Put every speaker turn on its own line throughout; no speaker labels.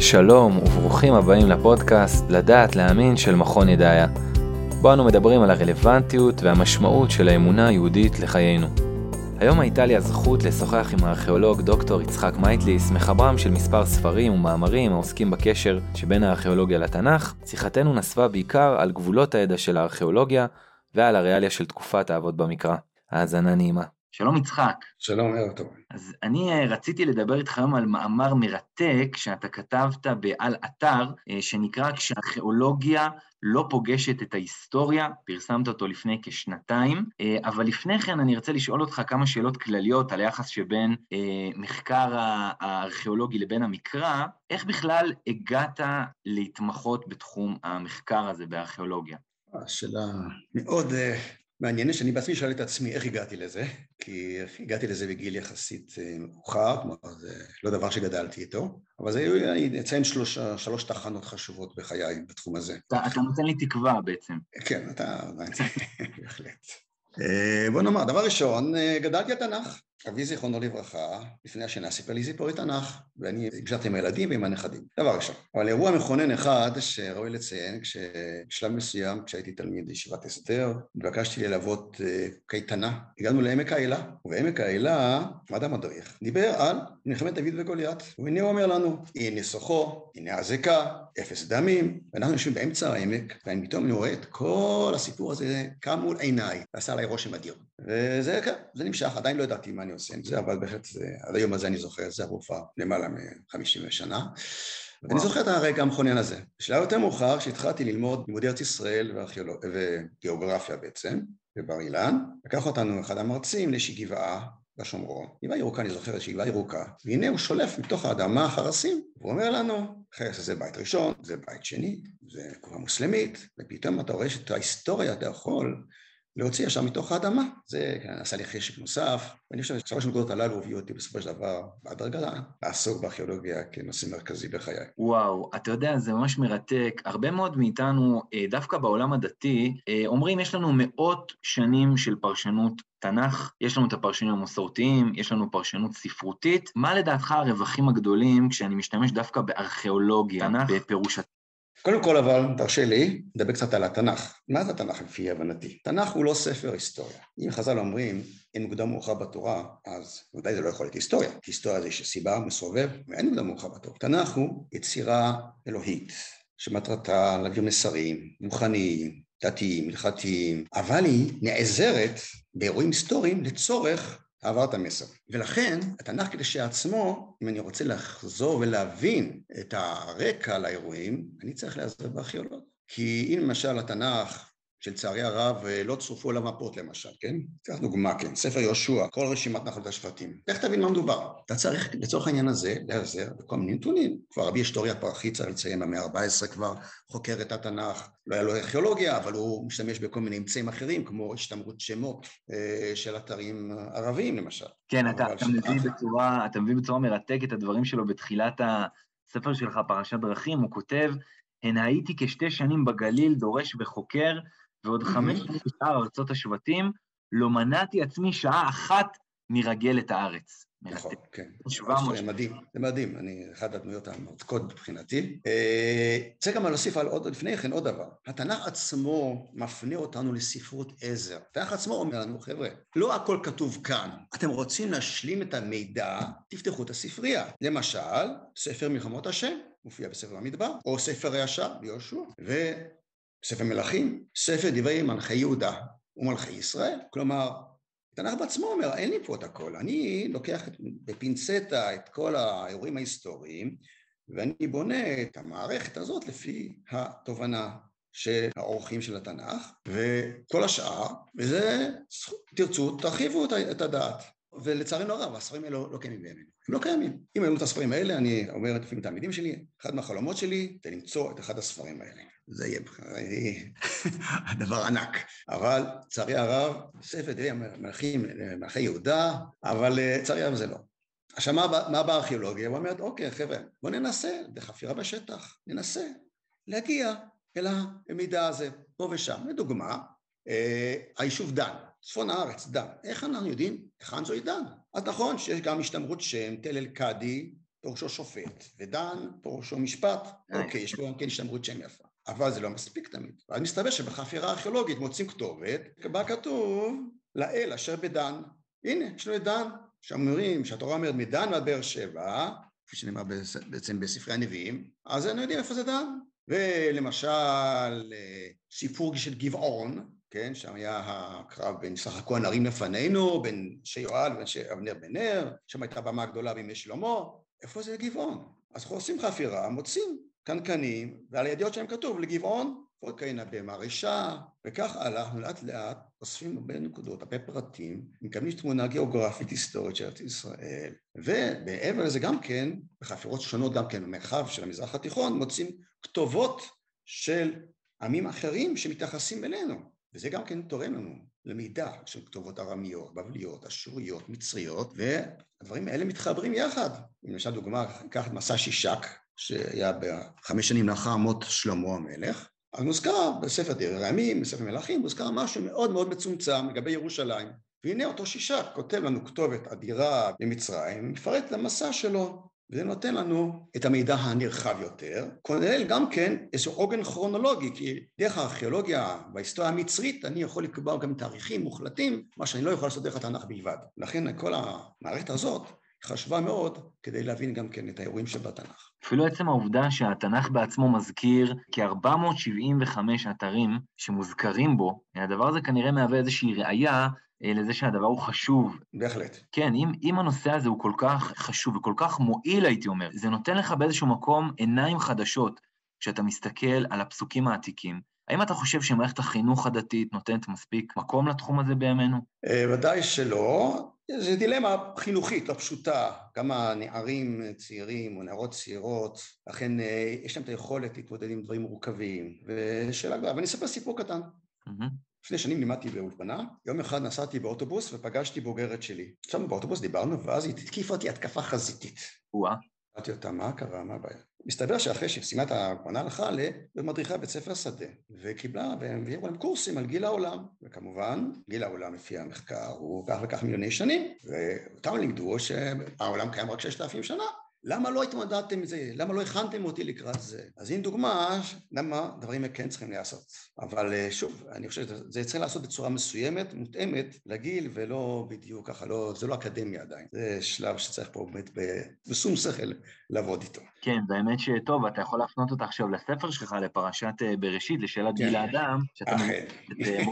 שלום וברוכים הבאים לפודקאסט לדעת להאמין של מכון ידעיה. בו אנו מדברים על הרלוונטיות והמשמעות של האמונה היהודית לחיינו. היום הייתה לי הזכות לשוחח עם הארכיאולוג דוקטור יצחק מייטליס, מחברם של מספר ספרים ומאמרים העוסקים בקשר שבין הארכיאולוגיה לתנ"ך. שיחתנו נסבה בעיקר על גבולות הידע של הארכיאולוגיה ועל הריאליה של תקופת האבות במקרא. האזנה נעימה.
שלום יצחק.
שלום, ערב טוב.
אז אני אה, רציתי לדבר איתך היום על מאמר מרתק שאתה כתבת בעל אתר, אה, שנקרא כשהארכיאולוגיה לא פוגשת את ההיסטוריה, פרסמת אותו לפני כשנתיים, אה, אבל לפני כן אני ארצה לשאול אותך כמה שאלות כלליות על היחס שבין מחקר הארכיאולוגי לבין המקרא, איך בכלל הגעת להתמחות בתחום המחקר הזה בארכיאולוגיה?
שאלה מאוד מעניין שאני בעצמי שואל את עצמי איך הגעתי לזה, כי הגעתי לזה בגיל יחסית אה, מאוחר, כלומר זה לא דבר שגדלתי איתו, אבל זה, אני אציין שלוש, שלוש תחנות חשובות בחיי בתחום הזה.
אתה, אתה נותן לי תקווה בעצם.
כן, אתה, בהחלט. אה, בוא נאמר, דבר ראשון, אה, גדלתי על תנ"ך. אבי זיכרונו לברכה, לפני השינה סיפר לי סיפורי תנ"ך, ואני הגשתי עם הילדים ועם הנכדים. דבר ראשון. אבל אירוע מכונן אחד שראוי לציין, כשבשלב מסוים, כשהייתי תלמיד ישיבת הסדר, התבקשתי ללוות אה, קייטנה. הגענו לעמק האלה, ובעמק האלה עמד המדריך. דיבר על מלחמת דוד וגוליית. והנה הוא אומר לנו, הנה סוחו, הנה הזקה, אפס דמים, ואנחנו יושבים באמצע העמק, ואני פתאום רואה את כל הסיפור הזה קם מול עיניי, ועשה עליי רושם אדיר. וזה כן, זה נמשך, עדיין לא ידעתי מה אני עושה עם זה, אבל בהחלט עד היום הזה אני זוכר את זה, עברו כבר למעלה מ-50 שנה. ואני זוכר את הרגע המכונן הזה. בשלב יותר מאוחר, כשהתחלתי ללמוד לימודי ארץ ישראל וגיאוגרפיה בעצם, בבר אילן, לקח אותנו אחד המרצים לאיזושהי גבעה בשומרון, גבעה ירוקה, אני זוכר שהיא גבעה ירוקה, והנה הוא שולף מתוך האדמה חרסים, והוא אומר לנו, חרס הזה בית ראשון, זה בית שני, זה קבורה מוסלמית, ופתאום אתה רואה שאת ההיסטוריה אתה יכול להוציא ישר מתוך האדמה. זה כן, עשה לי חשק נוסף, ואני חושב ששלוש הנקודות הללו הביאו אותי בסופו של דבר, בהדרגה, לעסוק בארכיאולוגיה כנושא מרכזי בחיי.
וואו, אתה יודע, זה ממש מרתק. הרבה מאוד מאיתנו, אה, דווקא בעולם הדתי, אה, אומרים, יש לנו מאות שנים של פרשנות תנ"ך, יש לנו את הפרשנים המסורתיים, יש לנו פרשנות ספרותית. מה לדעתך הרווחים הגדולים כשאני משתמש דווקא בארכיאולוגיה, תנ"ך, בפירוש
קודם כל אבל, תרשה לי, נדבר קצת על התנ"ך. מה זה התנ"ך לפי הבנתי? תנ"ך הוא לא ספר היסטוריה. אם חז"ל אומרים, אין מוקדם מאוחר בתורה, אז ודאי זה לא יכול להיות היסטוריה. היסטוריה זה יש סיבה, מסובב, ואין מוקדם מאוחר בתורה. תנ"ך הוא יצירה אלוהית, שמטרתה להעביר מסרים מוכנים, דתיים, הלכתיים, אבל היא נעזרת באירועים היסטוריים לצורך העברת המסר. ולכן התנ"ך כשלעצמו, אם אני רוצה לחזור ולהבין את הרקע לאירועים, אני צריך להיעזר בארכיאולוגיה. כי אם למשל התנ"ך שלצערי הרב אה, לא צורפו אליו מפות למשל, כן? קח דוגמה, כן, ספר יהושע, כל רשימת נחלת השבטים. איך תבין מה מדובר? אתה צריך לצורך העניין הזה להיעזר בכל מיני נתונים. כבר רבי אשתוריה פרחי צריך לציין במאה ה-14 כבר חוקר את התנ"ך, לא היה לו ארכיאולוגיה, אבל הוא משתמש בכל מיני אמצעים אחרים, כמו השתמרות שמות אה, של אתרים ערביים למשל.
כן, אתה, אתה, מביא בצורה, אתה מביא בצורה מרתקת את הדברים שלו בתחילת הספר שלך, פרשת דרכים, הוא כותב, הן הייתי כשתי שנים בגליל, דורש וחוקר, ועוד חמש בשאר ארצות השבטים, לא מנעתי עצמי שעה אחת מרגל את הארץ.
נכון, כן. זה מדהים, זה מדהים, אני אחת הדמויות המרתקות מבחינתי. אה, צריך גם להוסיף על עוד, לפני כן עוד דבר. התנ"ך עצמו מפנה אותנו לספרות עזר. התנ"ך עצמו אומר לנו, חבר'ה, לא הכל כתוב כאן. אתם רוצים להשלים את המידע, תפתחו את הספרייה. למשל, ספר מלחמות השם, מופיע בספר המדבר, או ספר הישר ביהושע, ספר מלכים, ספר דברי מלכי יהודה ומלכי ישראל. כלומר, התנ"ך בעצמו אומר, אין לי פה את הכל, אני לוקח בפינצטה את כל האירועים ההיסטוריים ואני בונה את המערכת הזאת לפי התובנה של האורחים של התנ"ך וכל השאר, וזה, תרצו, תרחיבו את הדעת. ולצערנו הרב, הספרים האלה לא, לא קיימים בימינו. הם לא קיימים. אם היו את הספרים האלה, אני אומר את לפעמים לתלמידים שלי, אחד מהחלומות שלי זה למצוא את אחד הספרים האלה. זה יהיה דבר ענק. אבל לצערי הרב, ספר דברי המלכים, מלכי יהודה, אבל לצערי הרב זה לא. עכשיו מה בארכיאולוגיה? הוא אומר, אוקיי חבר'ה, בואו ננסה בחפירה בשטח, ננסה להגיע אל המידע הזה, פה ושם. לדוגמה, אה, היישוב דן, צפון הארץ, דן. איך אנחנו יודעים היכן זוהי דן? אז נכון שיש גם השתמרות שם, תל אל-קאדי, פירושו שופט, ודן פירושו משפט, אוקיי, יש פה גם כן השתמרות שם יפה. אבל זה לא מספיק תמיד. ואז מסתבר שבחפירה הארכיאולוגית מוצאים כתובת, בה כתוב לאל אשר בדן. הנה, יש לנו את דן, שאומרים, שהתורה אומרת מדן ועד באר שבע, כפי שנאמר בעצם בספרי הנביאים, אז היינו יודעים איפה זה דן. ולמשל, סיפור של גבעון, כן, שם היה הקרב בין סך הכל הנערים לפנינו, בין אנשי יואל ואנשי אבנר בן נר, שם הייתה במה גדולה בימי שלמה, איפה זה גבעון? אז אנחנו עושים חפירה, מוצאים קנקנים, ועל הידיעות שלהם כתוב לגבעון, ועוד כאלה במערשה, וכך הלכנו לאט לאט, אוספים הרבה נקודות, הרבה פרטים, מקבלים תמונה גיאוגרפית היסטורית של ארץ ישראל, ומעבר לזה גם כן, בחפירות שונות גם כן במרחב של המזרח התיכון, מוצאים כתובות של עמים אחרים שמתייחסים אלינו, וזה גם כן תורם לנו למידע של כתובות ארמיות, בבליות, אשוריות, מצריות, והדברים האלה מתחברים יחד. למשל דוגמה, קח את מסע שישק, שהיה בחמש שנים לאחר מות שלמה המלך, אז מוזכר בספר דרך הימים, בספר מלכים, מוזכר משהו מאוד מאוד מצומצם לגבי ירושלים. והנה אותו שישק כותב לנו כתובת אדירה במצרים, מפרט את המסע שלו, וזה נותן לנו את המידע הנרחב יותר, כולל גם כן איזה עוגן כרונולוגי, כי דרך הארכיאולוגיה וההיסטוריה המצרית אני יכול לקבוע גם תאריכים מוחלטים, מה שאני לא יכול לעשות דרך התנ"ך בלבד. לכן כל המערכת הזאת חשובה מאוד כדי להבין גם כן את האירועים שבתנ"ך.
אפילו עצם העובדה שהתנ"ך בעצמו מזכיר כ-475 אתרים שמוזכרים בו, הדבר הזה כנראה מהווה איזושהי ראייה לזה שהדבר הוא חשוב.
בהחלט.
כן, אם, אם הנושא הזה הוא כל כך חשוב וכל כך מועיל, הייתי אומר, זה נותן לך באיזשהו מקום עיניים חדשות כשאתה מסתכל על הפסוקים העתיקים. האם אתה חושב שמערכת החינוך הדתית נותנת מספיק מקום לתחום הזה בימינו?
אה, ודאי שלא. זו דילמה חינוכית לא פשוטה. כמה נערים צעירים או נערות צעירות, אכן אה, יש להם את היכולת להתמודד עם דברים מורכבים. ושאלה גדולה, ואני אספר סיפור קטן. Mm-hmm. לפני שנים לימדתי באולפנה, יום אחד נסעתי באוטובוס ופגשתי בוגרת שלי. עכשיו באוטובוס דיברנו ואז היא התקיפה אותי התקפה חזיתית.
וואה.
שאלתי אותה, מה קרה, מה הבעיה? מסתבר שאחרי שסיימה את האולפנה הלכה למדריכה בית ספר שדה, וקיבלה, והעבירו להם קורסים על גיל העולם. וכמובן, גיל העולם לפי המחקר הוא כך וכך מיליוני שנים, ואותם לימדו שהעולם קיים רק ששת אלפים שנה. למה לא התמודדתם עם זה? למה לא הכנתם אותי לקראת זה? אז הנה דוגמה למה דברים כן צריכים להיעשות. אבל אה, שוב, אני חושב שזה צריך לעשות בצורה מסוימת, מותאמת לגיל, ולא בדיוק ככה, לא, זה לא אקדמיה עדיין. זה שלב שצריך פה באמת בשום שכל לעבוד איתו.
כן, באמת שטוב, אתה יכול להפנות אותה עכשיו לספר שלך, לפרשת אה, בראשית, לשאלת גיל כן. האדם,
שאתה... אכן. אה,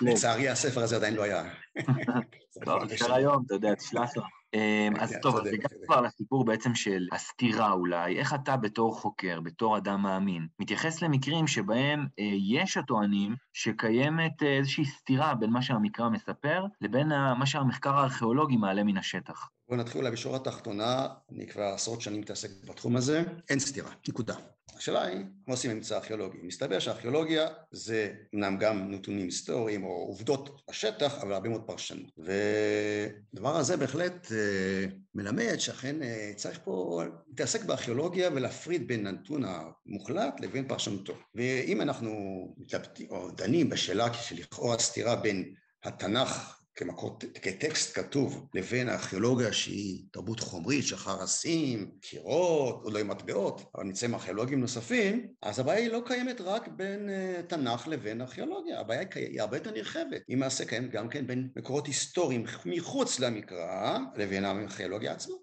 לצערי הספר הזה עדיין לא היה.
טוב, אפשר היום, אתה יודע, תשלח לו. אמ, אז טוב, אז הגענו כבר לסיפור בעצם של הסתירה אולי, איך אתה בתור חוקר, בתור אדם מאמין, מתייחס למקרים שבהם אה, יש הטוענים שקיימת אה, איזושהי סתירה בין מה שהמקרא מספר לבין מה שהמחקר הארכיאולוגי מעלה מן השטח.
בואו נתחיל אולי בשורה התחתונה, אני כבר עשרות שנים מתעסק בתחום הזה, אין סתירה, נקודה. השאלה היא, מה עושים ממצא ארכיאולוגי? מסתבר שארכיאולוגיה זה אמנם גם נתונים היסטוריים או עובדות בשטח, אבל הרבה מאוד פרשנות. ודבר הזה בהחלט אה, מלמד שאכן אה, צריך פה להתעסק בארכיאולוגיה ולהפריד בין הנתון המוחלט לבין פרשנותו. ואם אנחנו מתלבטים או דנים בשאלה שלכאורה סתירה בין התנ"ך כמקור, כטקסט כתוב, לבין הארכיאולוגיה שהיא תרבות חומרית של חרסים, קירות, אולי מטבעות, אבל נצא עם ארכיאולוגים נוספים, אז הבעיה היא לא קיימת רק בין uh, תנ"ך לבין ארכיאולוגיה, הבעיה היא הרבה יותר נרחבת. היא למעשה קיימת גם כן בין מקורות היסטוריים מחוץ למקרא לבין הארכיאולוגיה עצמה.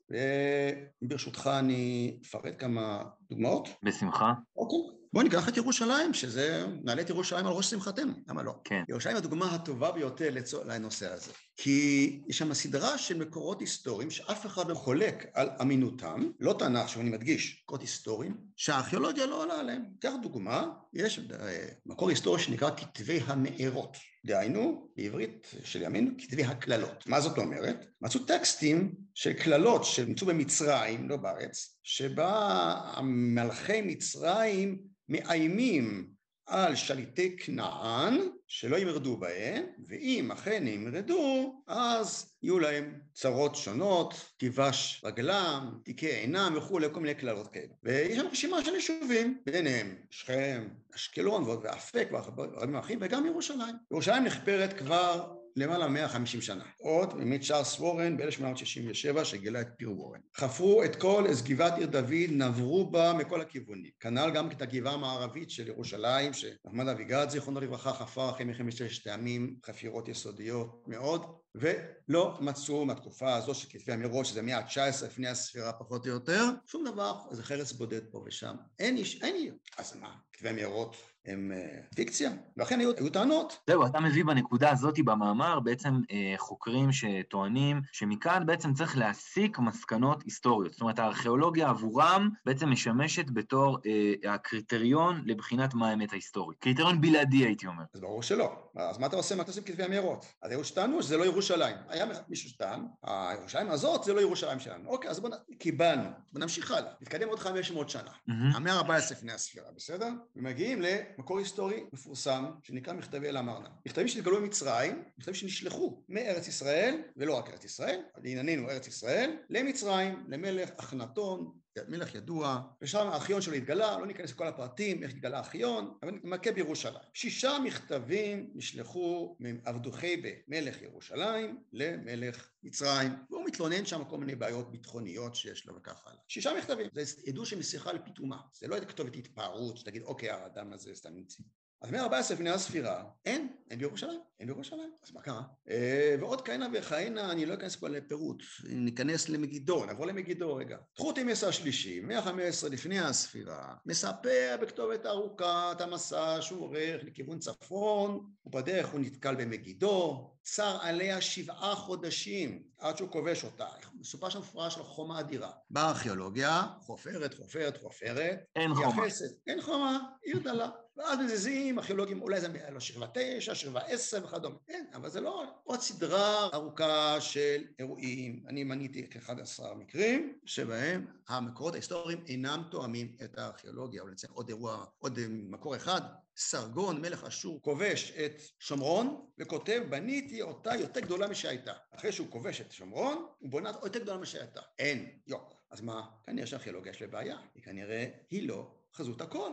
וברשותך אני אפרט כמה דוגמאות.
בשמחה.
אוקיי. בואו ניקח את ירושלים, שזה, נעלה את ירושלים על ראש שמחתנו, למה לא?
כן.
ירושלים הדוגמה הטובה ביותר לצור, לנושא הזה. כי יש שם סדרה של מקורות היסטוריים שאף אחד לא חולק על אמינותם, לא תנ"ך, שאני מדגיש, מקורות היסטוריים, שהארכיאולוגיה לא עולה עליהם. קח דוגמה, יש אה, מקור היסטורי שנקרא כתבי המארות. דהיינו, בעברית של ימינו, כתבי הקללות. מה זאת אומרת? מצאו טקסטים של קללות שנמצאו במצרים, לא בארץ, שבה מלכי מצרים מאיימים על שליטי כנען שלא ימרדו בהם, ואם אכן ימרדו, אז יהיו להם צרות שונות, תיבש רגלם, תיקי עינם וכולי, כל מיני קללות כאלה. ויש שם רשימה של יישובים, ביניהם שכם, אשקלון ואפק ורבים אחרים, וגם ירושלים. ירושלים נחפרת כבר למעלה מ-150 שנה. עוד ממית צ'ארלס וורן ב-1867 שגילה את פיר וורן. חפרו את כל גבעת עיר דוד, נברו בה מכל הכיוונים. כנ"ל גם את הגבעה המערבית של ירושלים, שנחמד אביגד זיכרונו לברכה חפר אחרי מלחמת ששת הימים חפירות יסודיות מאוד. ולא מצאו מהתקופה הזו של כתבי אמירות, שזה מאה ה-19 לפני הספירה פחות או יותר, שום דבר, איזה חרס בודד פה ושם. אין איש, אין עיר. אז מה, כתבי אמירות הם אה, פיקציה, ואכן היו, היו טענות.
זהו, אתה מביא בנקודה הזאת במאמר בעצם אה, חוקרים שטוענים שמכאן בעצם צריך להסיק מסקנות היסטוריות. זאת אומרת, הארכיאולוגיה עבורם בעצם משמשת בתור אה, הקריטריון לבחינת מה האמת ההיסטורית. קריטריון בלעדי, הייתי אומר.
אז ברור שלא. אז מה אתה עושה? מה אתה עושה עם כתבי אמירות? אז היו שטענו שזה לא ירושלים. היה מישהו שטען, הירושלים הזאת זה לא ירושלים שלנו. אוקיי, אז בואו קיבלנו, בואו נמשיך הלאה. נתקדם עוד 500 שנה. המאה ה-14 לפני הספירה, בסדר? ומגיעים ל... מקור היסטורי מפורסם שנקרא מכתבי אל אמרנה. מכתבים שנתגלו במצרים, מכתבים שנשלחו מארץ ישראל, ולא רק ארץ ישראל, לענייננו ארץ ישראל, למצרים, למלך אחנתון, מלך ידוע, ושם הארכיון שלו התגלה, לא ניכנס לכל הפרטים, איך התגלה הארכיון, אבל נמקה בירושלים. שישה מכתבים נשלחו מעבדוכי במלך ירושלים למלך מצרים, והוא מתלונן שם כל מיני בעיות ביטחוניות שיש לו וכך הלאה. שישה מכתבים, זה עדות של משיכה לפתאומה, זה לא כתובת התפארות, שתגיד אוקיי האדם הזה סתם נמצא. אז מאה 14 לפני הספירה, אין, אין בירושלים, אין בירושלים, אז מה קרה? אה, ועוד כהנה וכהנה, אני לא אכנס פה לפירוט, ניכנס למגידו, נעבור למגידו רגע. תחותימס השלישי, מאה 15 לפני הספירה, מספר בכתובת ארוכה את המסע שהוא עורך לכיוון צפון, ובדרך הוא נתקל במגידו, צר עליה שבעה חודשים עד שהוא כובש אותה. מסופר שם מפורש על חומה אדירה. בארכיאולוגיה, חופרת, חופרת, חופרת.
אין חומה.
אין חומה, עיר דלה. ואז מזיזים, ארכיאולוגים, אולי זה לו שכבה תשע, שכבה עשר וכדומה. אין, אבל זה לא עוד סדרה ארוכה של אירועים. אני מניתי כ-11 מקרים שבהם המקורות ההיסטוריים אינם תואמים את הארכיאולוגיה. אולי צריך עוד אירוע, עוד מקור אחד, סרגון, מלך אשור, כובש את שומרון, וכותב, בניתי אותה יותר גדולה משהייתה. אחרי שהוא כובש את שומרון, הוא בונה אותה יותר גדולה משהייתה. אין, יוק. אז מה? כנראה שהארכיאולוגיה יש לה בעיה. היא כנראה, היא לא חזות הכל.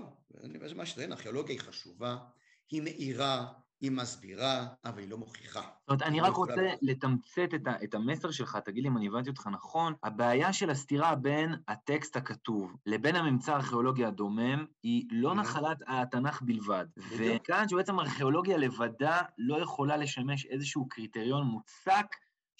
וזה מה שזה, ארכיאולוגיה היא חשובה, היא מאירה, היא מסבירה, אבל היא לא מוכיחה.
זאת אומרת, אני רק רוצה לתמצת את, ה, את המסר שלך, תגיד לי אם אני הבנתי אותך נכון. הבעיה של הסתירה בין הטקסט הכתוב לבין הממצא הארכיאולוגי הדומם, היא לא נחלת התנ"ך בלבד. וכאן שבעצם ארכיאולוגיה לבדה לא יכולה לשמש איזשהו קריטריון מוצק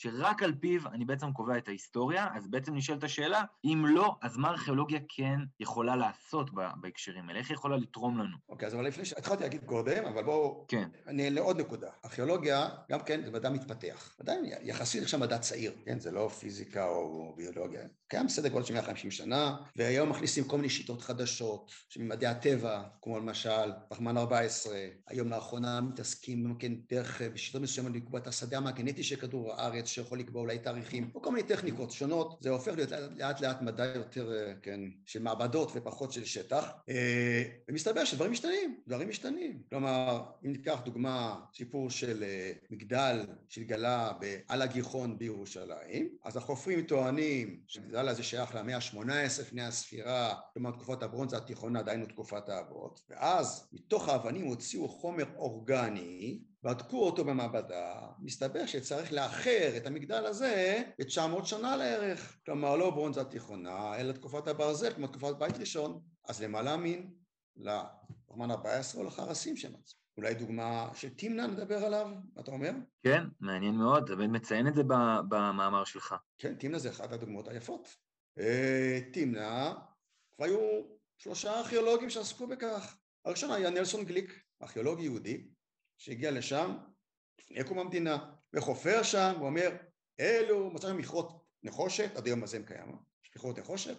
שרק על פיו אני בעצם קובע את ההיסטוריה, אז בעצם נשאלת השאלה, אם לא, אז מה ארכיאולוגיה כן יכולה לעשות בהקשרים האלה? איך היא יכולה לתרום לנו?
אוקיי, okay, אז אבל לפני ש... התחלתי להגיד קודם, אבל בואו...
כן.
אני אעלה לעוד נקודה. ארכיאולוגיה, גם כן, זה מדע מתפתח. עדיין יחסית עכשיו מדע צעיר, כן? זה לא פיזיקה או ביולוגיה. קיים סדר גודל של 150 שנה, והיום מכניסים כל מיני שיטות חדשות, שממדעי הטבע, כמו למשל, פחמן 14, היום לאחרונה מתעסקים, כן, דרך, בשיטות מסוימות לקבוע את השדה המגנטי של כדור הארץ, שיכול לקבוע אולי תאריכים, או כל מיני טכניקות שונות, זה הופך להיות לאט לאט מדע יותר, אה, כן, של מעבדות ופחות של שטח, אה, ומסתבר שדברים משתנים, דברים משתנים. כלומר, אם ניקח דוגמה, סיפור של אה, מגדל שהתגלה על הגיחון בירושלים, אז החופרים טוענים שהמגדל הזה שייך למאה ה-18 לפני הספירה, כלומר תקופת הברונזה התיכונה, דהיינו תקופת האבות, ואז מתוך האבנים הוציאו חומר אורגני, בדקו אותו במעבדה, מסתבר שצריך לאחר את המגדל הזה ב-900 שנה לערך. כלומר, לא ברונזה תיכונה, אלא תקופת הברזל, כמו תקופת בית ראשון. אז למה להאמין? לפחמן 14 או לחרסים שמצאו. אולי דוגמה של נדבר עליו, מה אתה אומר?
כן, מעניין מאוד, אתה באמת מציין את זה במאמר שלך.
כן, תמנע זה אחת הדוגמאות היפות. אה, תמנע, כבר היו שלושה ארכיאולוגים שעסקו בכך. הראשון היה נלסון גליק, ארכיאולוג יהודי, שהגיע לשם לפני קום המדינה, וחופר שם, הוא אומר, אלו, מצא שם מכרות נחושת, עד היום הזה הם קיים, יש מכרות נחושת,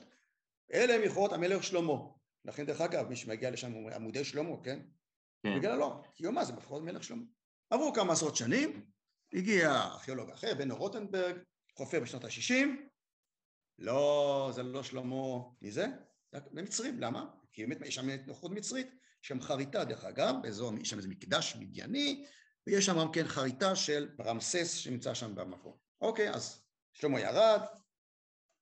אלה הם מכרות המלך שלמה. לכן דרך אגב, מי שמגיע לשם הוא עמודי שלמה, כן? כן. בגלל לא, כי הוא מה זה מכרות מלך שלמה. עברו כמה עשרות שנים, הגיע ארכיאולוג אחר, בנו רוטנברג, חופר בשנות ה-60, לא, זה לא שלמה, מי זה? זה מצרים, למה? כי באמת יש שם נוחות מצרית, שם חריטה דרך אגב, באזור, יש שם איזה מקדש מדייני, ויש שם גם כן חריטה של רמסס שנמצא שם במקום. אוקיי, אז שלמה ירד,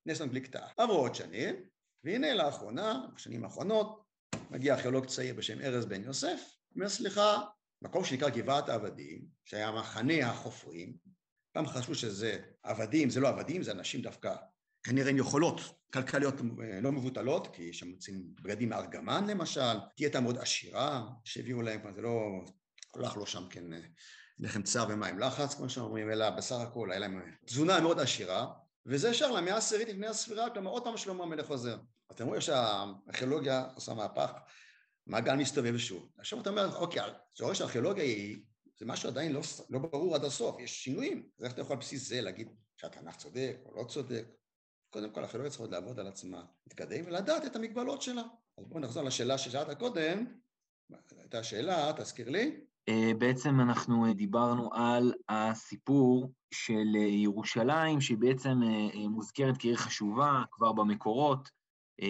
נסון בלי קטעה. עברו עוד שנים, והנה לאחרונה, בשנים האחרונות, מגיע ארכיאולוג צעיר בשם ארז בן יוסף, אומר סליחה, מקום שנקרא גבעת העבדים, שהיה מחנה החופרים, פעם חשבו שזה עבדים, זה לא עבדים, זה אנשים דווקא כנראה עם יכולות כלכליות אה, לא מבוטלות, כי שם מוצאים בגדים מארגמן למשל, הייתה מאוד עשירה שהביאו להם, זה לא הלך לו שם כן אה, לחם צר ומים לחץ, כמו שאומרים, אלא בסך הכל היה להם תזונה מאוד עשירה, וזה ישר למאה העשירית לפני הספירה, כלומר עוד פעם שלמה המלך חוזר. אתם רואים שהארכיאולוגיה עושה מהפך, מעגל מסתובב שוב. עכשיו אתה אומר, אוקיי, זה שהארכיאולוגיה היא, זה משהו עדיין לא, לא ברור עד הסוף, יש שינויים, אז איך אתה יכול על בסיס זה להגיד שהתנ"ך צודק או לא צודק? קודם כל, הארכיאולוגיה צריכה לעבוד על עצמה, להתקדם ולדעת את המגבלות שלה. אז בואו נחזור לשאלה ששאלת קודם, הייתה שאלה, תזכיר לי.
אה, בעצם אנחנו דיברנו על הסיפור של ירושלים, שהיא בעצם אה, אה, מוזכרת כעיר חשובה כבר במקורות,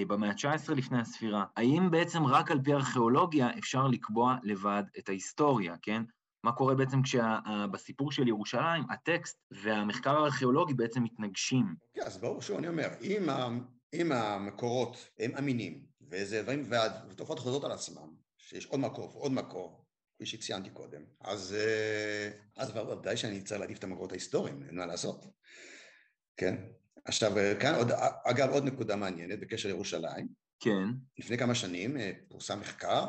במאה ה-19 לפני הספירה. האם בעצם רק על פי ארכיאולוגיה אפשר לקבוע לבד את ההיסטוריה, כן? מה קורה בעצם כשבסיפור של ירושלים, הטקסט והמחקר הארכיאולוגי בעצם מתנגשים?
כן, אז ברור שוב, אני אומר, אם, אם המקורות הם אמינים, וזה דברים, ותופעות חוזרות על עצמם, שיש עוד מקור ועוד מקור, כפי שציינתי קודם, אז, אה, אז ודאי שאני צריך להעדיף את המקורות ההיסטוריים, אין מה לעשות, כן? עכשיו, אה, כאן עוד, אגב, עוד נקודה מעניינת בקשר לירושלים.
כן.
לפני כמה שנים אה, פורסם מחקר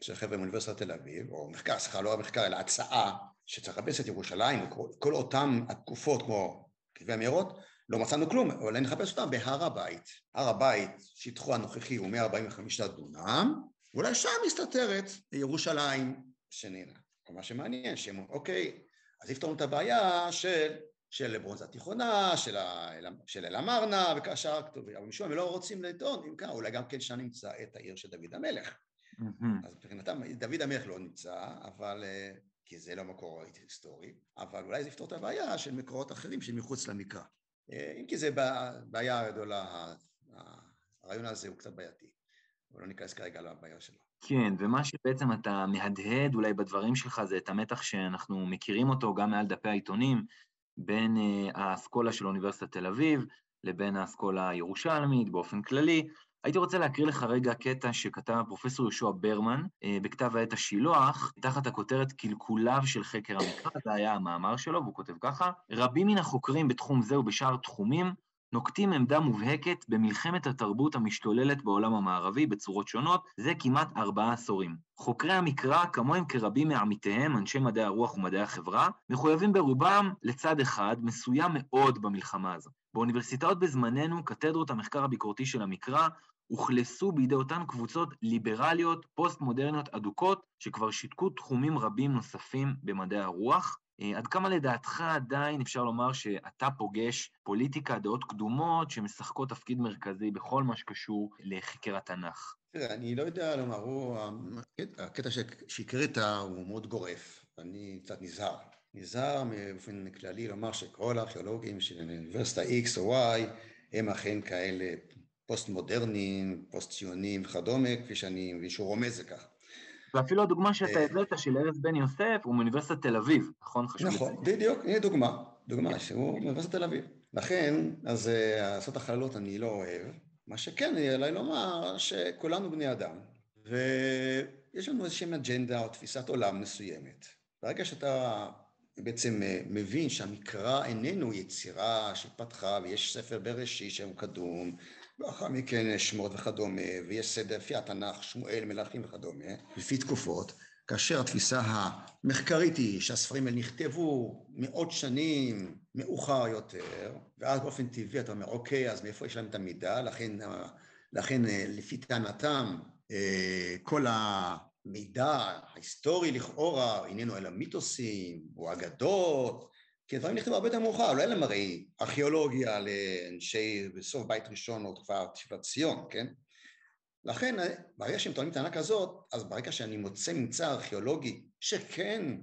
של חבר'ה מאוניברסיטת תל אביב, או מחקר, סליחה, לא המחקר, אלא הצעה שצריך לחפש את ירושלים, כל אותן התקופות כמו כתבי המאורות, לא מצאנו כלום, אבל נחפש אותם בהר הבית. הר הבית, שטחו הנוכחי הוא 145 דונם, ואולי שם מסתתרת ירושלים שנינה. מה שמעניין, שהם, אוקיי, אז יפתרו את הבעיה של, של ברונזה התיכונה, של, של אל-אמרנה וכאשר הכתובים, אבל משום הם לא רוצים לטעון, אם ככה, אולי גם כן שם נמצא את העיר של דוד המלך. אז מבחינתם דוד המלך לא נמצא, אבל, אה, כי זה לא מקור היסטורי, אבל אולי זה יפתור את הבעיה של מקורות אחרים שמחוץ למקרא. אה, אם כי זה בעיה גדולה, הרעיון הזה הוא קצת בעייתי, אבל לא ניכנס כרגע לבעיה שלו.
כן, ומה שבעצם אתה מהדהד אולי בדברים שלך זה את המתח שאנחנו מכירים אותו גם מעל דפי העיתונים, בין uh, האסכולה של אוניברסיטת תל אביב לבין האסכולה הירושלמית באופן כללי, הייתי רוצה להקריא לך רגע קטע שכתב פרופסור יהושע ברמן אה, בכתב העת השילוח, תחת הכותרת קלקוליו של חקר המקרא, זה היה המאמר שלו, והוא כותב ככה: רבים מן החוקרים בתחום זה ובשאר תחומים נוקטים עמדה מובהקת במלחמת התרבות המשתוללת בעולם המערבי בצורות שונות, זה כמעט ארבעה עשורים. חוקרי המקרא, כמוהם כרבים מעמיתיהם, אנשי מדעי הרוח ומדעי החברה, מחויבים ברובם לצד אחד מסוים מאוד במלחמה הזו. באוניברסיטאות בזמננו, קתדרות המחקר הביקורתי של המקרא אוכלסו בידי אותן קבוצות ליברליות, פוסט-מודרניות אדוקות, שכבר שיתקו תחומים רבים נוספים במדעי הרוח. אה, עד כמה לדעתך עדיין אפשר לומר שאתה פוגש פוליטיקה, דעות קדומות, שמשחקות תפקיד מרכזי בכל מה שקשור לחקר התנ"ך?
תראה, אני לא יודע לומר, הקטע שהקראת הוא מאוד גורף, אני קצת נזהר. נזהר באופן כללי לומר שכל הארכיאולוגים של אוניברסיטה X או Y הם אכן כאלה פוסט-מודרניים, פוסט-ציוניים וכדומה, כפי שאני מבין שהוא רומז לכך.
ואפילו הדוגמה שאתה אה, הבאת של ארז בן יוסף הוא מאוניברסיטת תל אביב, נכון?
נכון, בדיוק, הנה דוגמה, דוגמה שהוא מאוניברסיטת תל אביב. לכן, אז אה, לעשות הכללות אני לא אוהב, מה שכן עליי לומר שכולנו בני אדם, ויש לנו איזושהי אג'נדה או תפיסת עולם מסוימת. ברגע שאתה בעצם אה, מבין שהמקרא איננו יצירה שהתפתחה ויש ספר בראשית שהוא קדום ואחר מכן שמות וכדומה, ויש סדר לפי התנ"ך, שמואל, מלכים וכדומה, לפי תקופות, כאשר התפיסה המחקרית היא שהספרים האלה נכתבו מאות שנים מאוחר יותר, ואז באופן טבעי אתה אומר, אוקיי, אז מאיפה יש להם את המידע? לכן, לכן לפי טענתם, כל המידע ההיסטורי לכאורה איננו אלא מיתוסים או אגדות, כי הדברים נכתבו הרבה יותר מאוחר, לא היה להם הרי ארכיאולוגיה לאנשי בסוף בית ראשון או כבר תפילת ציון, כן? לכן, ברגע שהם טוענים טענה כזאת, אז ברגע שאני מוצא ממצא ארכיאולוגי שכן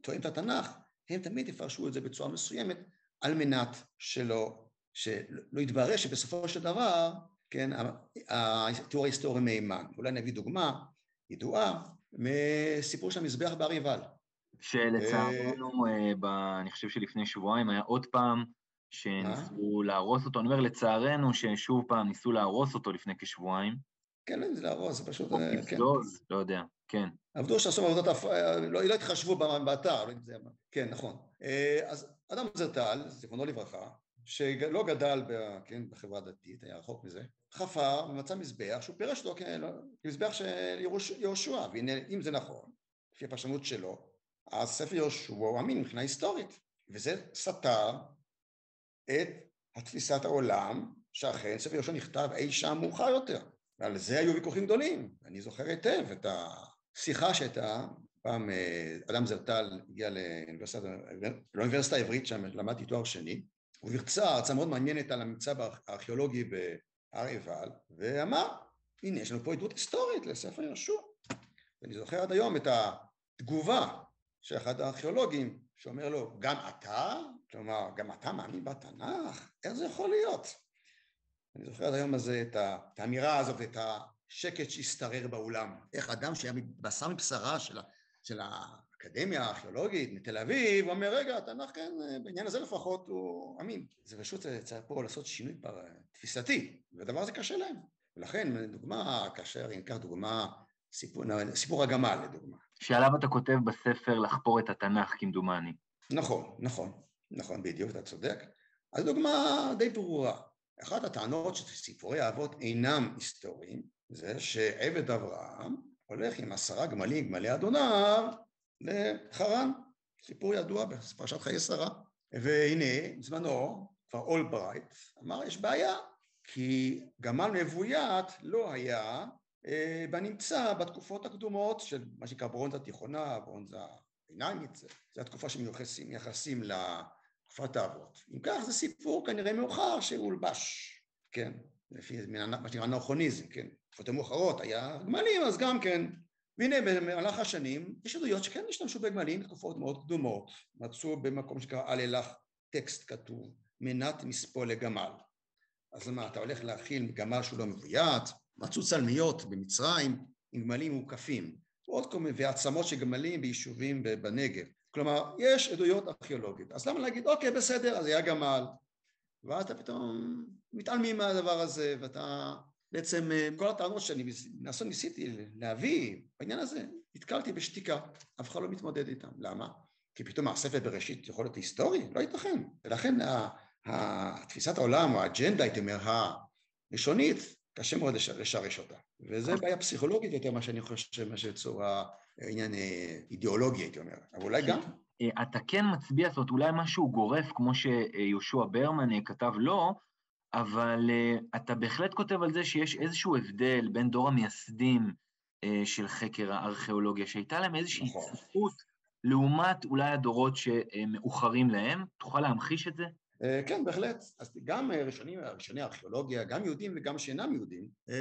טוען את התנ"ך, הם תמיד יפרשו את זה בצורה מסוימת, על מנת שלא, שלא יתברר שבסופו של דבר, כן, התיאור ההיסטורי מהימן. אולי נביא דוגמה ידועה מסיפור של המזבח בהר עיבל.
שלצערנו, אה, אני חושב שלפני שבועיים היה עוד פעם שניסו להרוס אותו. אני אומר לצערנו ששוב פעם ניסו להרוס אותו לפני כשבועיים.
כן, לא זה להרוס, זה פשוט...
או לבזוז, אה, כן. לא יודע. כן.
עבדו שעשו עבודות, לא, לא התחשבו באתר, לא כן, נכון. אז אדם זרטל, זיכרונו לברכה, שלא גדל כן, בחברה דתית, היה רחוק מזה, חפר ומצא מזבח שהוא פירש אותו כמזבח של יהושע, והנה אם זה נכון, לפי הפרשנות שלו, אז ספר יהושע הוא אמין מבחינה היסטורית, וזה סתר את התפיסת העולם שאכן ספר יהושע נכתב אי שם מאוחר יותר, ועל זה היו ויכוחים גדולים, אני זוכר היטב את השיחה שהייתה פעם אה, אדם זרטל הגיע לאוניברסיטה העברית שם למדתי תואר שני הוא הרצה הרצאה מאוד מעניינת על הממצא הארכיאולוגי בהר עיבל ואמר הנה יש לנו פה עדות היסטורית לספר יהושע. ואני זוכר עד היום את התגובה של אחד הארכיאולוגים שאומר לו גם אתה? כלומר גם אתה מאמין בתנ"ך? איך זה יכול להיות? אני זוכר עד היום הזה את האמירה הזאת, את השקט שהשתרר באולם. איך אדם שהיה בשר מבשרה של, של האקדמיה הארכיאולוגית מתל אביב, אומר, רגע, התנ"ך כן, בעניין הזה לפחות הוא אמין. זה פשוט צריך פה לעשות שינוי תפיסתי, והדבר הזה קשה להם. ולכן, דוגמה, כאשר אם ניקח דוגמה, סיפור, סיפור הגמל לדוגמה.
שעליו אתה כותב בספר לחפור את התנ"ך כמדומני.
נכון, נכון, נכון, בדיוק, אתה צודק. אז דוגמה די ברורה. אחת הטענות שסיפורי האבות אינם היסטוריים, זה שעבד אברהם הולך עם עשרה גמלים, גמלי אדוניו, לחרן, סיפור ידוע בפרשת חיי שרה. והנה, בזמנו, כבר אולברייט אמר, יש בעיה, כי גמל מבוית לא היה בנמצא בתקופות הקדומות של מה שנקרא ברונזה תיכונה, ברונזה ביניימית, זו התקופה שמייחסים לתקופת האבות. אם כך, זה סיפור כנראה מאוחר שהולבש, כן, לפי מה שנקרא נאוכוניזם, כן, תקופות המאוחרות היה גמלים, אז גם כן. והנה במהלך השנים יש עדויות שכן השתמשו בגמלים בתקופות מאוד קדומות, מצאו במקום שקרא אל אלך טקסט כתוב, מנת מספוא לגמל. אז מה, אתה הולך להכיל גמל שהוא לא מבוית, מצאו צלמיות במצרים עם גמלים מוקפים, עוד כל מיני, ועצמות של גמלים ביישובים בנגב. כלומר, יש עדויות ארכיאולוגיות. אז למה להגיד, אוקיי, בסדר, אז היה גמל, ואז אתה פתאום מתעלמים מהדבר הזה, ואתה בעצם אה, כל הטענות שאני מנסה ניסיתי להביא בעניין הזה, נתקלתי בשתיקה, אף אחד לא מתמודד איתם. למה? כי פתאום הספר בראשית יכול להיות היסטורי? לא ייתכן. ולכן תפיסת העולם, או האג'נדה, הייתי אומר, הראשונית, קשה מאוד לשרש אותה. וזה בעיה פסיכולוגית יותר מה שאני חושב, מה שצורה עניין אה, אידיאולוגי, הייתי אומר. אבל אולי גם.
אה, אתה כן מצביע, זאת אומרת, אולי משהו גורף, כמו שיהושע ברמן כתב לו, אבל אתה בהחלט כותב על זה שיש איזשהו הבדל בין דור המייסדים של חקר הארכיאולוגיה, שהייתה להם איזושהי נכון. צפות לעומת אולי הדורות שמאוחרים להם. תוכל להמחיש את זה?
Uh, כן, בהחלט. אז גם ראשוני, ראשוני הארכיאולוגיה, גם יהודים וגם שאינם יהודים, uh,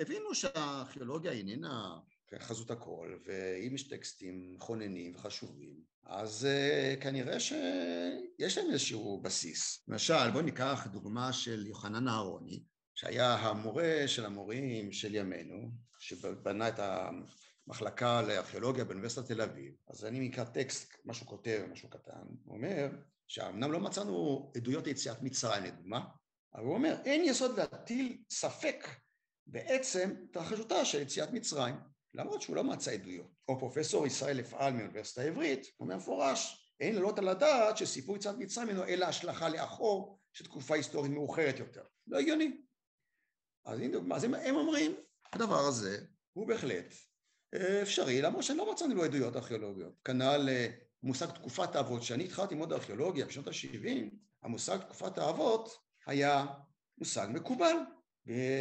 הבינו שהארכיאולוגיה איננה חזות הכל, ואם יש טקסטים מכוננים וחשובים, אז כנראה שיש להם איזשהו בסיס. למשל, בואו ניקח דוגמה של יוחנן אהרוני, שהיה המורה של המורים של ימינו, שבנה את המחלקה לארכיאולוגיה באוניברסיטת תל אביב. אז אני מקרא טקסט, משהו כותב, משהו קטן, הוא אומר שאמנם לא מצאנו עדויות ליציאת מצרים לדוגמה, אבל הוא אומר, אין יסוד להטיל ספק בעצם התרחשותה של יציאת מצרים. למרות שהוא לא מצא עדויות. או פרופסור ישראל אפעל מאוניברסיטה העברית, הוא אומר מפורש, אין לעלות על הדעת שסיפור יציאת מצרים אינו אלא השלכה לאחור של תקופה היסטורית מאוחרת יותר. לא הגיוני. אז הנה דוגמה, אז הם אומרים, הדבר הזה הוא בהחלט אפשרי, למרות שלא מצאנו לו עדויות ארכיאולוגיות. כנ"ל אה, מושג תקופת האבות, כשאני התחלתי ללמוד ארכיאולוגיה בשנות ה-70, המושג תקופת האבות היה מושג מקובל.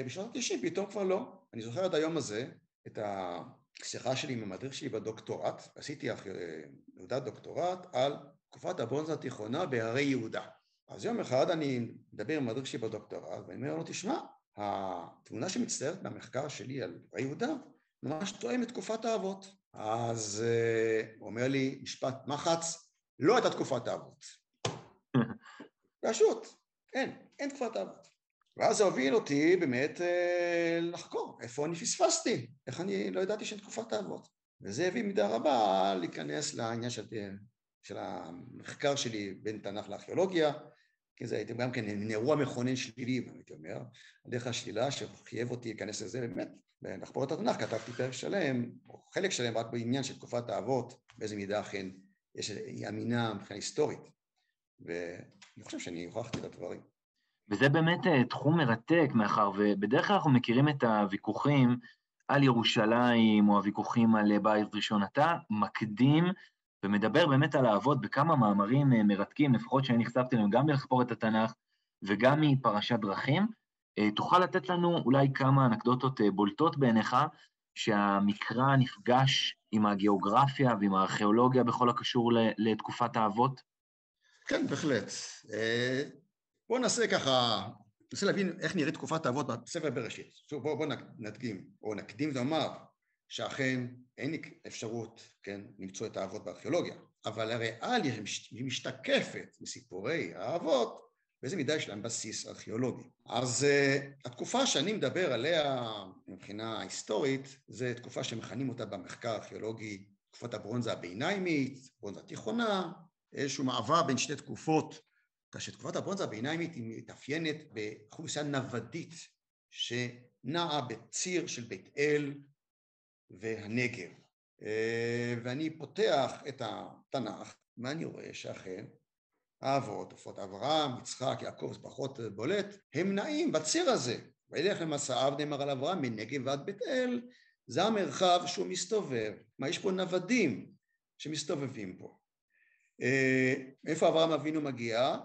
בשנות ה-90 פתאום כבר לא. אני זוכר עד היום הזה את השיחה שלי עם המדריך שלי בדוקטורט, עשיתי עבודת דוקטורט על תקופת הברונזה התיכונה בהרי יהודה. אז יום אחד אני מדבר עם המדריך שלי בדוקטורט ואני אומר לו, תשמע, התמונה שמצטיירת במחקר שלי על הרי יהודה ממש תואם את תקופת האבות. אז uh, הוא אומר לי, משפט מחץ, לא הייתה תקופת האבות. פשוט, אין, אין תקופת האבות. ואז זה הוביל אותי באמת אה, לחקור איפה אני פספסתי, איך אני לא ידעתי שאין תקופת האבות. וזה הביא מידה רבה להיכנס לעניין של, של המחקר שלי בין תנ"ך לארכיאולוגיה, כי זה הייתי גם כן אירוע מכונן שלילי, הייתי אומר, דרך השלילה שחייב אותי להיכנס לזה, באמת, את התנ"ך כתבתי פרק שלם, או חלק שלם רק בעניין של תקופת האבות, באיזה מידה אכן יש אמינה מבחינה היסטורית, ואני חושב שאני הוכחתי את הדברים.
וזה באמת אה, תחום מרתק, מאחר ובדרך כלל אנחנו מכירים את הוויכוחים על ירושלים, או הוויכוחים על בית ראשון. אתה מקדים ומדבר באמת על האבות בכמה מאמרים אה, מרתקים, לפחות שאני נחשפתי להם גם בלחפור את התנ"ך וגם מפרשת דרכים. אה, תוכל לתת לנו אולי כמה אנקדוטות בולטות בעיניך, שהמקרא נפגש עם הגיאוגרפיה ועם הארכיאולוגיה בכל הקשור לתקופת האבות?
כן, בהחלט. בואו נעשה ככה, ננסה להבין איך נראית תקופת האבות בספר בראשית. שוב, בואו בוא נדגים, או נקדים ונאמר, שאכן אין אפשרות, כן, למצוא את האבות בארכיאולוגיה, אבל הריאליה היא משתקפת מסיפורי האבות, באיזה מידה יש להם בסיס ארכיאולוגי. אז uh, התקופה שאני מדבר עליה מבחינה היסטורית, זו תקופה שמכנים אותה במחקר הארכיאולוגי תקופת הברונזה הביניימית, ברונזה התיכונה, איזשהו מעבר בין שתי תקופות כאשר תקופת הברונזה הביניימית היא מתאפיינת באוכלוסייה נוודית שנעה בציר של בית אל והנגב. אה, ואני פותח את התנ"ך ואני רואה שאכן האבות, עופות אברהם, יצחק, יעקב, זה פחות בולט, הם נעים בציר הזה. וילך למסעיו נאמר על אברהם מנגב ועד בית אל, זה המרחב שהוא מסתובב. מה, יש פה נוודים שמסתובבים פה. אה, איפה אברהם אבינו מגיע?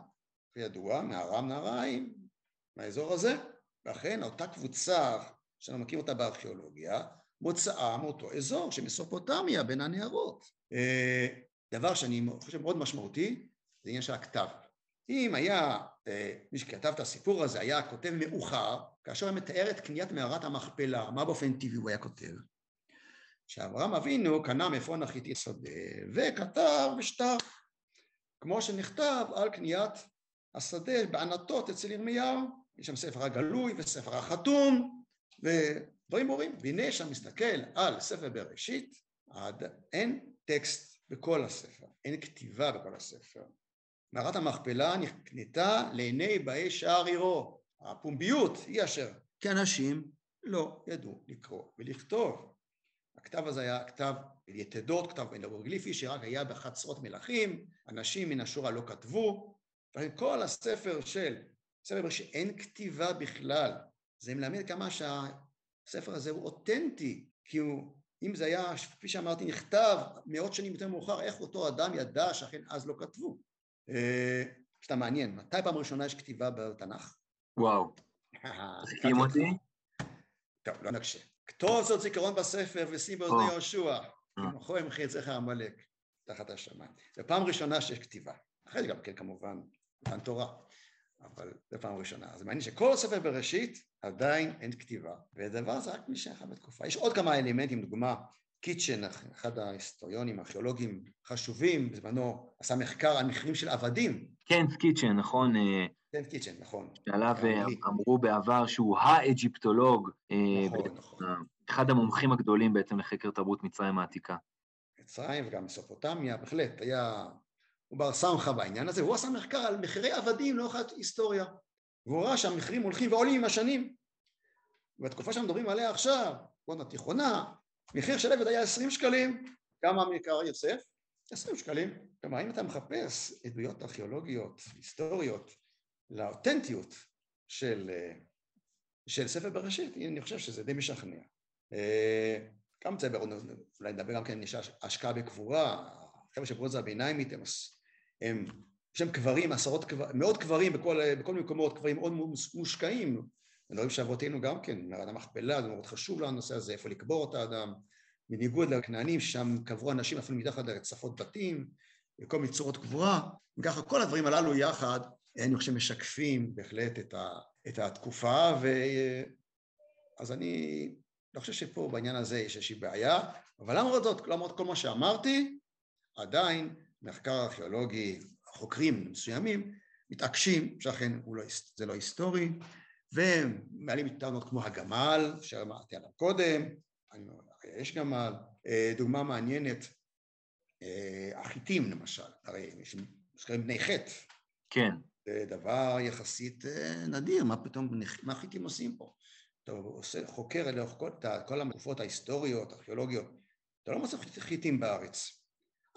כידוע, מארם נהריים, מהאזור הזה, ואכן אותה קבוצה שאנחנו מכירים אותה בארכיאולוגיה, מוצאה מאותו אזור שמסופוטמיה בין הנהרות. אה, דבר שאני חושב מאוד משמעותי, זה עניין של הכתב. אם היה, אה, מי שכתב את הסיפור הזה היה כותב מאוחר, כאשר הוא מתאר את קניית מערת המכפלה, מה באופן טבעי הוא היה כותב? שאברהם אבינו קנה מעפרון החיתי שדה וכתב בשטר, כמו שנכתב על קניית השדה בענתות אצל ירמיהו, יש שם ספר הגלוי וספר החתום ודברים ברורים. והנה שם מסתכל על ספר בראשית, עד אין טקסט בכל הספר, אין כתיבה בכל הספר. מערת המכפלה נקנתה לעיני באי שער עירו. הפומביות היא אשר, כי אנשים לא ידעו לקרוא ולכתוב. הכתב הזה היה כתב יתדות, כתב אנרוגליפי שרק היה בחצרות מלכים, אנשים מן השורה לא כתבו, כל הספר של ספר בראשית אין כתיבה בכלל, זה מלמד כמה שהספר הזה הוא אותנטי, כי הוא, אם זה היה, כפי שאמרתי, נכתב מאות שנים יותר מאוחר, איך אותו אדם ידע שאכן אז לא כתבו. שאתה מעניין, מתי פעם ראשונה יש כתיבה בתנ"ך?
וואו, תסכים אותי?
טוב, לא נקשה. כתוב זאת זיכרון בספר ושים באוזני יהושע, ומחו ימחה את זכר עמלק תחת השמיים. זו פעם ראשונה שיש כתיבה. אחרי זה גם כן כמובן מתן תורה, אבל זו פעם ראשונה. אז מעניין שכל ספר בראשית עדיין אין כתיבה, והדבר הזה רק נשאר בתקופה. יש עוד כמה אלמנטים, דוגמה, קיטשן, אחד ההיסטוריונים, הארכיאולוגים חשובים, בזמנו עשה מחקר על מחירים של עבדים.
כן, קיטשן, נכון.
כן, קיטשן, נכון.
שעליו אה, אמרו בעבר שהוא האג'יפטולוג.
אה, נכון, נכון.
אחד המומחים הגדולים בעצם לחקר תרבות מצרים העתיקה.
מצרים וגם מסופוטמיה, בהחלט, היה הוא בר סמכה בעניין הזה, הוא עשה מחקר על מחירי עבדים לאורך היסטוריה, והוא ראה שהמחירים הולכים ועולים עם השנים. בתקופה שאנחנו מדברים עליה עכשיו, בונה תיכונה, מחיר של עבד היה עשרים שקלים, כמה מקרא יוסף? עשרים שקלים. כלומר, אם אתה מחפש עדויות ארכיאולוגיות, היסטוריות, לאותנטיות של, של ספר בראשית, אני חושב שזה די משכנע. גם זה, אולי נדבר גם כן, יש השקעה בקבורה, חבר'ה של ברונזה הביניימית הם הם, יש שם קברים, עשרות מאות קברים בכל, בכל מיני מקומות, קברים מאוד מושקעים, דברים שאבותינו גם כן, מערת המכפלה, זה מאוד חשוב לנושא הזה, איפה לקבור את האדם, בניגוד לכנענים, שם קברו אנשים אפילו מתחת לרצפות בתים, וכל מיני צורות קבורה, וככה כל הדברים הללו יחד, אני חושב משקפים בהחלט את, ה, את התקופה, ו... אז אני לא חושב שפה בעניין הזה יש איזושהי בעיה, אבל למרות זאת, למרות כל מה שאמרתי, עדיין מחקר ארכיאולוגי, חוקרים מסוימים, מתעקשים שאכן לא, זה לא היסטורי, והם מעלים טענות כמו הגמל, שאמרתי עליו קודם, יש גמל, אה, דוגמה מעניינת, אה, החיטים למשל, הרי יש נזכרים בני חטא.
כן.
זה דבר יחסית אה, נדיר, מה פתאום, מה חיטים עושים פה? אתה עושה, חוקר לאורך כל, כל התקופות ההיסטוריות, הארכיאולוגיות, אתה לא מוצא חיטים בארץ.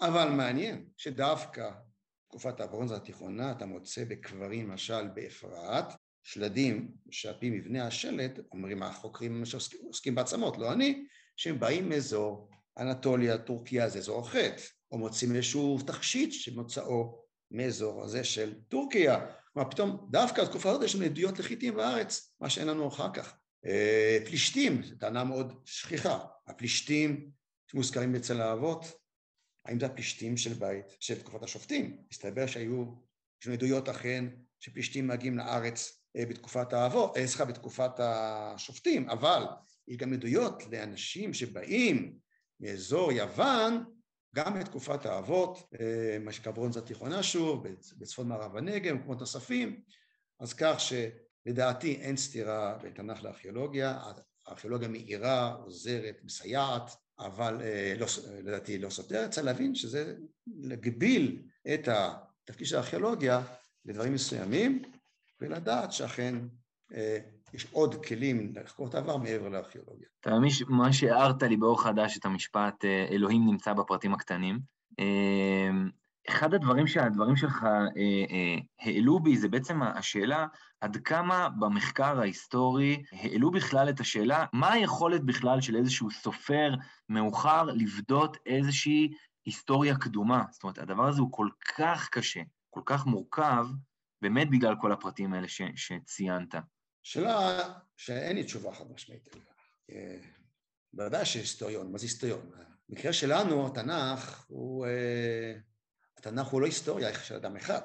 אבל מעניין שדווקא תקופת הברונזה התיכונה אתה מוצא בקברים, למשל באפרת, שלדים שעל פי מבנה השלד, אומרים החוקרים שעוסקים בעצמות, לא אני, שהם באים מאזור אנטוליה, טורקיה, זה אזור החטא, או מוצאים איזשהו תכשיט שמוצאו מאזור הזה של טורקיה. כלומר, פתאום דווקא בתקופה הזאת יש לנו עדויות לחיטים בארץ, מה שאין לנו אחר כך. אה, פלישתים, זו טענה מאוד שכיחה. הפלישתים שמוזכרים אצל האבות, האם זה הפלישתים של בית, של תקופת השופטים? מסתבר שהיו, יש לנו עדויות אכן שפלישתים מגיעים לארץ בתקופת האבות, אה, סליחה, בתקופת השופטים, אבל יש גם עדויות לאנשים שבאים מאזור יוון, גם בתקופת האבות, אה, מה שנקרא ברונזה תיכונה שוב, בצפון מערב הנגב, במקומות נוספים, אז כך שלדעתי אין סתירה בין תנ"ך לארכיאולוגיה, הארכיאולוגיה מאירה, עוזרת, מסייעת, אבל לא, לדעתי לא סותרת, צריך להבין שזה להגביל את התפקיד של הארכיאולוגיה לדברים מסוימים, ולדעת שאכן אה, יש עוד כלים לחקור את העבר מעבר לארכיאולוגיה.
אתה מבין מה שהערת לי באור חדש את המשפט אה, אלוהים נמצא בפרטים הקטנים. אה, אחד הדברים שהדברים שלך העלו בי זה בעצם השאלה עד כמה במחקר ההיסטורי העלו בכלל את השאלה מה היכולת בכלל של איזשהו סופר מאוחר לבדות איזושהי היסטוריה קדומה. זאת אומרת, הדבר הזה הוא כל כך קשה, כל כך מורכב, באמת בגלל כל הפרטים האלה ש, שציינת.
שאלה שאין לי תשובה חד משמעית. אה, בוודאי שהיסטוריון, מה זה היסטוריון? במקרה שלנו התנ"ך הוא, אה, התנ"ך הוא לא היסטוריה של אדם אחד,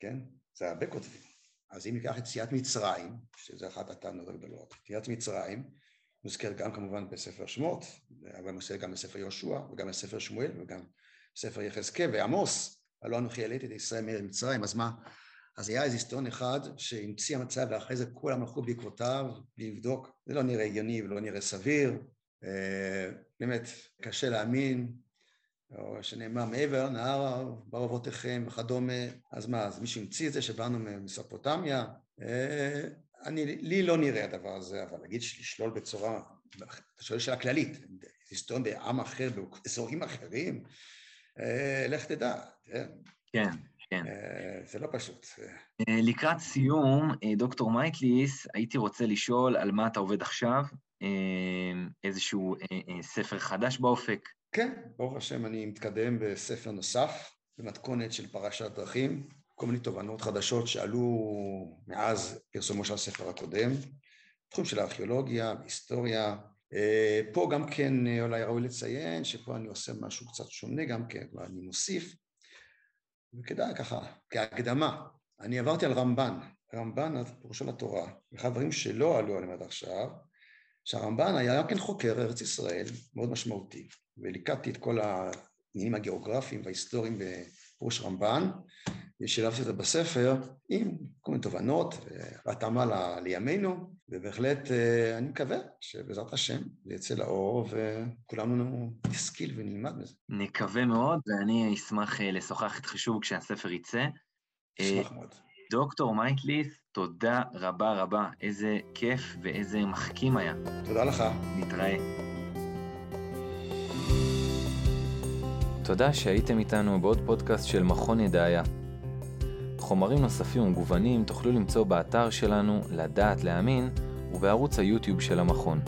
כן? זה הרבה כותבים. אז אם ניקח את יציאת מצרים, שזה אחת הטענות הגדולות, יציאת מצרים, מוזכר גם כמובן בספר שמות, אבל מוזכר גם בספר יהושע, וגם בספר שמואל, וגם בספר יחזקאל ועמוס, הלא אנוכי העליתי את ישראל מארץ מצרים, אז מה, אז היה איזה היסטוריון אחד שהמציא המצב ואחרי זה כולם הלכו בעקבותיו לבדוק, זה לא נראה הגיוני ולא נראה סביר, אה, באמת קשה להאמין, או שנאמר מעבר נהר ברבותיכם וכדומה, אז מה, אז מישהו המציא את זה שבאנו ממסופוטמיה? אה, אני, לי לא נראה הדבר הזה, אבל להגיד לשלול בצורה, אתה שואל שאלה כללית, היסטוריון בעם אחר, באזורים אחרים, אה, לך תדע,
כן. כן.
אה, זה לא פשוט.
אה, לקראת סיום, אה, דוקטור מייטליס, הייתי רוצה לשאול על מה אתה עובד עכשיו, איזשהו ספר חדש באופק.
כן, ברוך השם, אני מתקדם בספר נוסף, במתכונת של פרשת דרכים, כל מיני תובנות חדשות שעלו מאז פרסומו של הספר הקודם, תחום של הארכיאולוגיה, היסטוריה. פה גם כן אולי ראוי לציין שפה אני עושה משהו קצת שונה גם כן, אני מוסיף וכדאי ככה, כהקדמה, אני עברתי על רמב"ן, רמב"ן פירושו לתורה, ואחד הדברים שלא עלו עליהם עד עכשיו, שהרמב"ן היה גם כן חוקר ארץ ישראל מאוד משמעותי, וליקטתי את כל העניינים הגיאוגרפיים וההיסטוריים בפירוש רמב"ן, ושילבתי את זה בספר עם כל מיני תובנות והתאמה לימינו, ובהחלט אה, אני מקווה שבעזרת השם זה יצא לאור וכולנו נשכיל ונלמד מזה.
נקווה מאוד, ואני אשמח אה, לשוחח איתך שוב כשהספר יצא.
אשמח מאוד.
דוקטור מייקליס, תודה רבה רבה, איזה כיף ואיזה מחכים היה.
תודה לך.
נתראה.
תודה שהייתם איתנו בעוד פודקאסט של מכון ידעיה. חומרים נוספים ומגוונים תוכלו למצוא באתר שלנו לדעת להאמין ובערוץ היוטיוב של המכון.